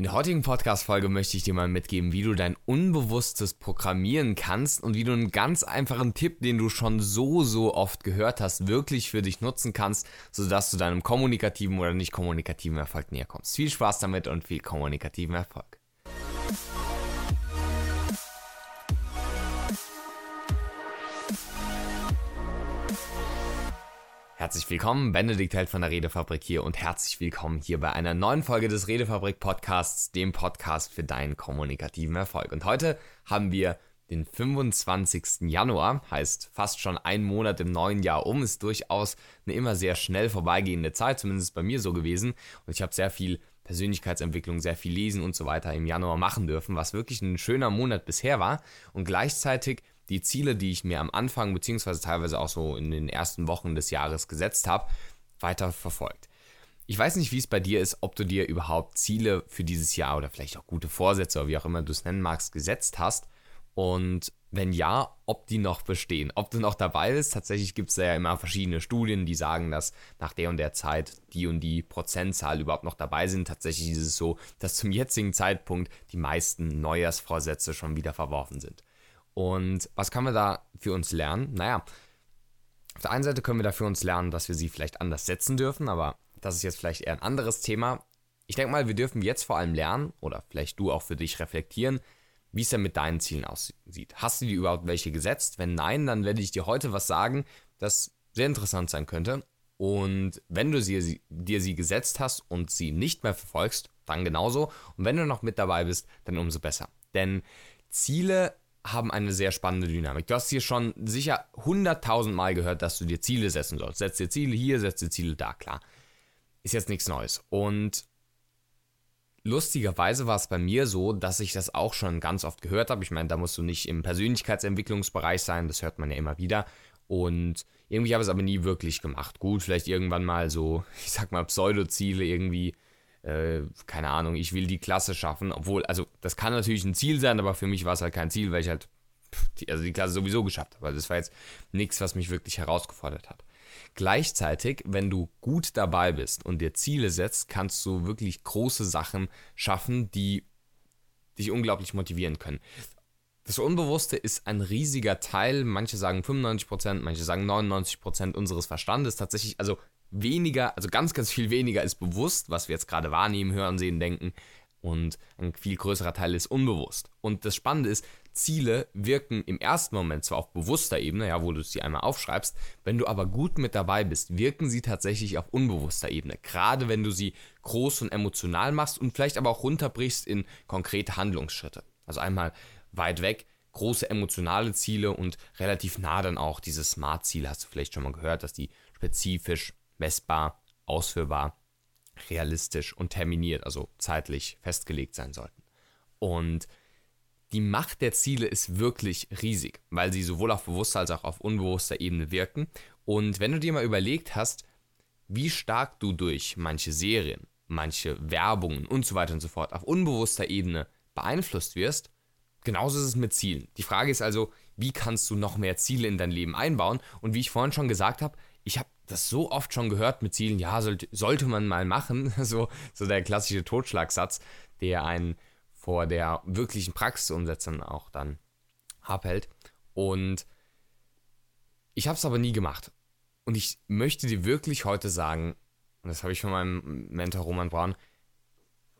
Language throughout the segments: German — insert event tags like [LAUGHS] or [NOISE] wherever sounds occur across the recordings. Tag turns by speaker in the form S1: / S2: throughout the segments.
S1: In der heutigen Podcast-Folge möchte ich dir mal mitgeben, wie du dein Unbewusstes programmieren kannst und wie du einen ganz einfachen Tipp, den du schon so, so oft gehört hast, wirklich für dich nutzen kannst, sodass du deinem kommunikativen oder nicht kommunikativen Erfolg näher kommst. Viel Spaß damit und viel kommunikativen Erfolg. Herzlich willkommen, Benedikt Held von der Redefabrik hier und herzlich willkommen hier bei einer neuen Folge des Redefabrik Podcasts, dem Podcast für deinen kommunikativen Erfolg. Und heute haben wir den 25. Januar, heißt fast schon ein Monat im neuen Jahr um, ist durchaus eine immer sehr schnell vorbeigehende Zeit, zumindest bei mir so gewesen. Und ich habe sehr viel Persönlichkeitsentwicklung, sehr viel Lesen und so weiter im Januar machen dürfen, was wirklich ein schöner Monat bisher war. Und gleichzeitig die Ziele, die ich mir am Anfang beziehungsweise teilweise auch so in den ersten Wochen des Jahres gesetzt habe, weiter verfolgt. Ich weiß nicht, wie es bei dir ist, ob du dir überhaupt Ziele für dieses Jahr oder vielleicht auch gute Vorsätze oder wie auch immer du es nennen magst, gesetzt hast. Und wenn ja, ob die noch bestehen, ob du noch dabei bist. Tatsächlich gibt es ja immer verschiedene Studien, die sagen, dass nach der und der Zeit die und die Prozentzahl überhaupt noch dabei sind. Tatsächlich ist es so, dass zum jetzigen Zeitpunkt die meisten Neujahrsvorsätze schon wieder verworfen sind. Und was können wir da für uns lernen? Naja, auf der einen Seite können wir da für uns lernen, dass wir sie vielleicht anders setzen dürfen, aber das ist jetzt vielleicht eher ein anderes Thema. Ich denke mal, wir dürfen jetzt vor allem lernen, oder vielleicht du auch für dich reflektieren, wie es denn mit deinen Zielen aussieht. Hast du dir überhaupt welche gesetzt? Wenn nein, dann werde ich dir heute was sagen, das sehr interessant sein könnte. Und wenn du sie, dir sie gesetzt hast und sie nicht mehr verfolgst, dann genauso. Und wenn du noch mit dabei bist, dann umso besser. Denn Ziele haben eine sehr spannende Dynamik. Du hast hier schon sicher 100.000 Mal gehört, dass du dir Ziele setzen sollst. Setz dir Ziele hier, setz dir Ziele da, klar. Ist jetzt nichts Neues. Und lustigerweise war es bei mir so, dass ich das auch schon ganz oft gehört habe. Ich meine, da musst du nicht im Persönlichkeitsentwicklungsbereich sein, das hört man ja immer wieder. Und irgendwie habe ich es aber nie wirklich gemacht. Gut, vielleicht irgendwann mal so, [LAUGHS] ich sag mal, Pseudo-Ziele irgendwie äh, keine Ahnung, ich will die Klasse schaffen, obwohl, also das kann natürlich ein Ziel sein, aber für mich war es halt kein Ziel, weil ich halt die, also die Klasse sowieso geschafft habe. Also das war jetzt nichts, was mich wirklich herausgefordert hat. Gleichzeitig, wenn du gut dabei bist und dir Ziele setzt, kannst du wirklich große Sachen schaffen, die dich unglaublich motivieren können. Das Unbewusste ist ein riesiger Teil, manche sagen 95%, manche sagen 99% unseres Verstandes. Tatsächlich, also weniger, also ganz, ganz viel weniger ist bewusst, was wir jetzt gerade wahrnehmen, hören, sehen, denken. Und ein viel größerer Teil ist unbewusst. Und das Spannende ist, Ziele wirken im ersten Moment zwar auf bewusster Ebene, ja, wo du sie einmal aufschreibst, wenn du aber gut mit dabei bist, wirken sie tatsächlich auf unbewusster Ebene. Gerade wenn du sie groß und emotional machst und vielleicht aber auch runterbrichst in konkrete Handlungsschritte. Also einmal weit weg, große emotionale Ziele und relativ nah dann auch diese Smart-Ziele, hast du vielleicht schon mal gehört, dass die spezifisch messbar, ausführbar, realistisch und terminiert, also zeitlich festgelegt sein sollten. Und die Macht der Ziele ist wirklich riesig, weil sie sowohl auf bewusster als auch auf unbewusster Ebene wirken. Und wenn du dir mal überlegt hast, wie stark du durch manche Serien, manche Werbungen und so weiter und so fort auf unbewusster Ebene beeinflusst wirst, genauso ist es mit Zielen. Die Frage ist also, wie kannst du noch mehr Ziele in dein Leben einbauen? Und wie ich vorhin schon gesagt habe, ich habe das so oft schon gehört mit Zielen, ja, sollte, sollte man mal machen. [LAUGHS] So, so der klassische Totschlagsatz, der einen vor der wirklichen Praxisumsetzung auch dann abhält. Und ich habe es aber nie gemacht. Und ich möchte dir wirklich heute sagen, und das habe ich von meinem Mentor Roman Braun,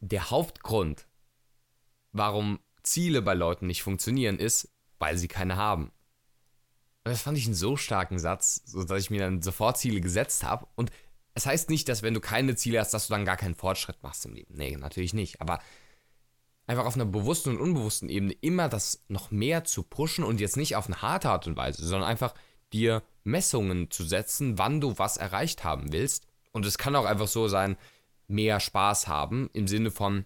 S1: der Hauptgrund, warum Ziele bei Leuten nicht funktionieren, ist, weil sie keine haben. Das fand ich einen so starken Satz, sodass ich mir dann sofort Ziele gesetzt habe. Und es heißt nicht, dass wenn du keine Ziele hast, dass du dann gar keinen Fortschritt machst im Leben. Nee, natürlich nicht. Aber einfach auf einer bewussten und unbewussten Ebene immer das noch mehr zu pushen und jetzt nicht auf eine harte Art und Weise, sondern einfach dir Messungen zu setzen, wann du was erreicht haben willst. Und es kann auch einfach so sein, mehr Spaß haben im Sinne von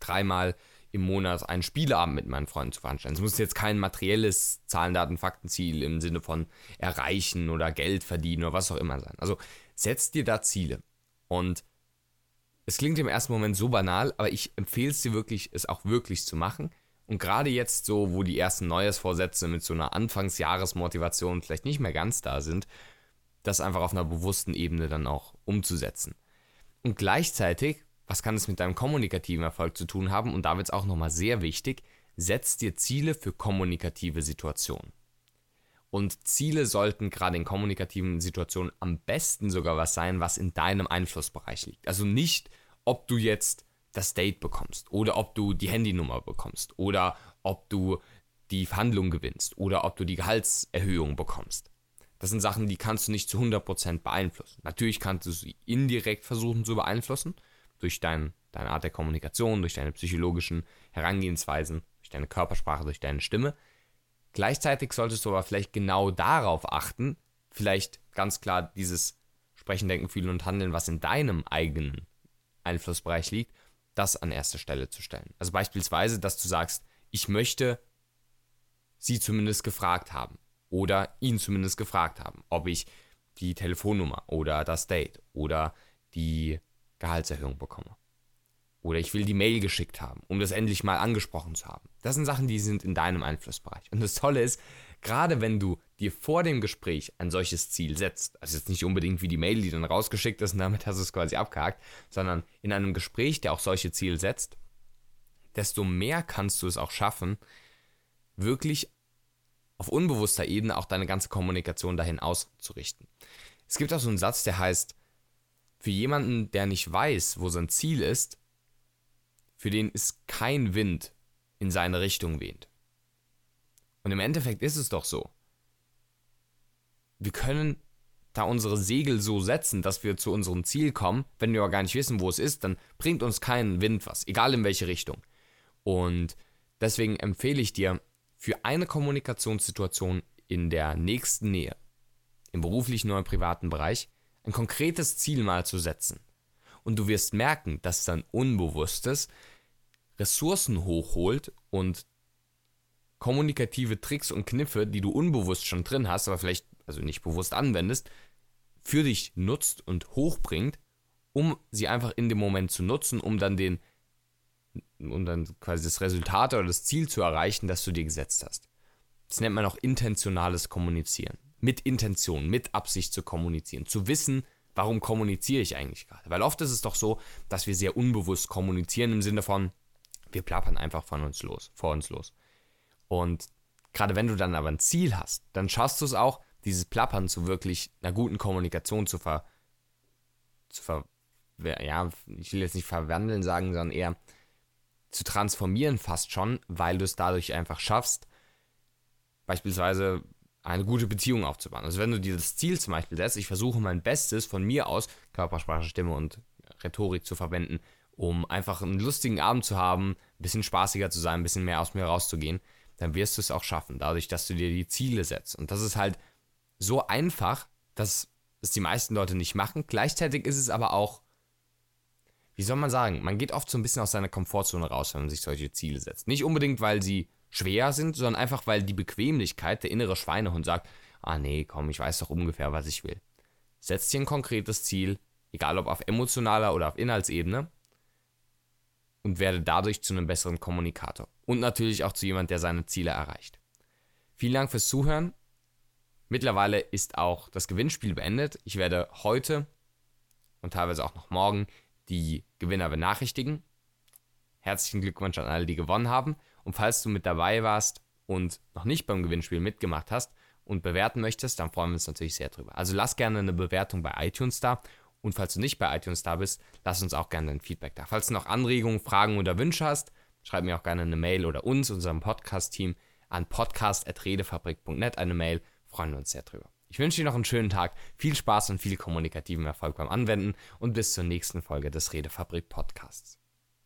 S1: dreimal im Monat einen Spieleabend mit meinen Freunden zu veranstalten. Es muss jetzt kein materielles Zahlen, Daten, Faktenziel im Sinne von erreichen oder Geld verdienen oder was auch immer sein. Also setz dir da Ziele. Und es klingt im ersten Moment so banal, aber ich empfehle es dir wirklich, es auch wirklich zu machen. Und gerade jetzt so, wo die ersten Neujahrsvorsätze mit so einer Anfangsjahresmotivation vielleicht nicht mehr ganz da sind, das einfach auf einer bewussten Ebene dann auch umzusetzen. Und gleichzeitig was kann es mit deinem kommunikativen Erfolg zu tun haben? Und da wird es auch nochmal sehr wichtig, setz dir Ziele für kommunikative Situationen. Und Ziele sollten gerade in kommunikativen Situationen am besten sogar was sein, was in deinem Einflussbereich liegt. Also nicht, ob du jetzt das Date bekommst oder ob du die Handynummer bekommst oder ob du die Verhandlung gewinnst oder ob du die Gehaltserhöhung bekommst. Das sind Sachen, die kannst du nicht zu 100% beeinflussen. Natürlich kannst du sie indirekt versuchen zu beeinflussen, durch dein, deine Art der Kommunikation, durch deine psychologischen Herangehensweisen, durch deine Körpersprache, durch deine Stimme. Gleichzeitig solltest du aber vielleicht genau darauf achten, vielleicht ganz klar dieses Sprechen, Denken, Fühlen und Handeln, was in deinem eigenen Einflussbereich liegt, das an erste Stelle zu stellen. Also beispielsweise, dass du sagst, ich möchte sie zumindest gefragt haben oder ihn zumindest gefragt haben, ob ich die Telefonnummer oder das Date oder die Gehaltserhöhung bekomme. Oder ich will die Mail geschickt haben, um das endlich mal angesprochen zu haben. Das sind Sachen, die sind in deinem Einflussbereich. Und das Tolle ist, gerade wenn du dir vor dem Gespräch ein solches Ziel setzt, also jetzt nicht unbedingt wie die Mail, die dann rausgeschickt ist und damit hast du es quasi abgehakt, sondern in einem Gespräch, der auch solche Ziele setzt, desto mehr kannst du es auch schaffen, wirklich auf unbewusster Ebene auch deine ganze Kommunikation dahin auszurichten. Es gibt auch so einen Satz, der heißt, für jemanden, der nicht weiß, wo sein Ziel ist, für den ist kein Wind in seine Richtung weht. Und im Endeffekt ist es doch so. Wir können da unsere Segel so setzen, dass wir zu unserem Ziel kommen. Wenn wir aber gar nicht wissen, wo es ist, dann bringt uns kein Wind was, egal in welche Richtung. Und deswegen empfehle ich dir, für eine Kommunikationssituation in der nächsten Nähe, im beruflichen oder privaten Bereich, ein konkretes Ziel mal zu setzen. Und du wirst merken, dass dein Unbewusstes Ressourcen hochholt und kommunikative Tricks und Kniffe, die du unbewusst schon drin hast, aber vielleicht also nicht bewusst anwendest, für dich nutzt und hochbringt, um sie einfach in dem Moment zu nutzen, um dann den um dann quasi das Resultat oder das Ziel zu erreichen, das du dir gesetzt hast. Das nennt man auch intentionales Kommunizieren. Mit Intention, mit Absicht zu kommunizieren. Zu wissen, warum kommuniziere ich eigentlich gerade. Weil oft ist es doch so, dass wir sehr unbewusst kommunizieren im Sinne von, wir plappern einfach von uns los, vor uns los. Und gerade wenn du dann aber ein Ziel hast, dann schaffst du es auch, dieses Plappern zu wirklich einer guten Kommunikation zu ver, zu ver, ja, ich will jetzt nicht verwandeln sagen, sondern eher zu transformieren fast schon, weil du es dadurch einfach schaffst, beispielsweise eine gute Beziehung aufzubauen. Also wenn du dir das Ziel zum Beispiel setzt, ich versuche mein Bestes von mir aus, Körpersprache, Stimme und Rhetorik zu verwenden, um einfach einen lustigen Abend zu haben, ein bisschen spaßiger zu sein, ein bisschen mehr aus mir rauszugehen, dann wirst du es auch schaffen, dadurch, dass du dir die Ziele setzt. Und das ist halt so einfach, dass es die meisten Leute nicht machen. Gleichzeitig ist es aber auch wie soll man sagen, man geht oft so ein bisschen aus seiner Komfortzone raus, wenn man sich solche Ziele setzt. Nicht unbedingt, weil sie schwer sind, sondern einfach, weil die Bequemlichkeit, der innere Schweinehund sagt, ah nee, komm, ich weiß doch ungefähr, was ich will. Setz dir ein konkretes Ziel, egal ob auf emotionaler oder auf Inhaltsebene, und werde dadurch zu einem besseren Kommunikator. Und natürlich auch zu jemand, der seine Ziele erreicht. Vielen Dank fürs Zuhören. Mittlerweile ist auch das Gewinnspiel beendet. Ich werde heute und teilweise auch noch morgen die Gewinner benachrichtigen. Herzlichen Glückwunsch an alle, die gewonnen haben. Und falls du mit dabei warst und noch nicht beim Gewinnspiel mitgemacht hast und bewerten möchtest, dann freuen wir uns natürlich sehr drüber. Also lass gerne eine Bewertung bei iTunes da. Und falls du nicht bei iTunes da bist, lass uns auch gerne ein Feedback da. Falls du noch Anregungen, Fragen oder Wünsche hast, schreib mir auch gerne eine Mail oder uns, unserem Podcast-Team, an podcast.redefabrik.net eine Mail. Freuen wir uns sehr drüber. Ich wünsche dir noch einen schönen Tag, viel Spaß und viel kommunikativen Erfolg beim Anwenden und bis zur nächsten Folge des Redefabrik Podcasts.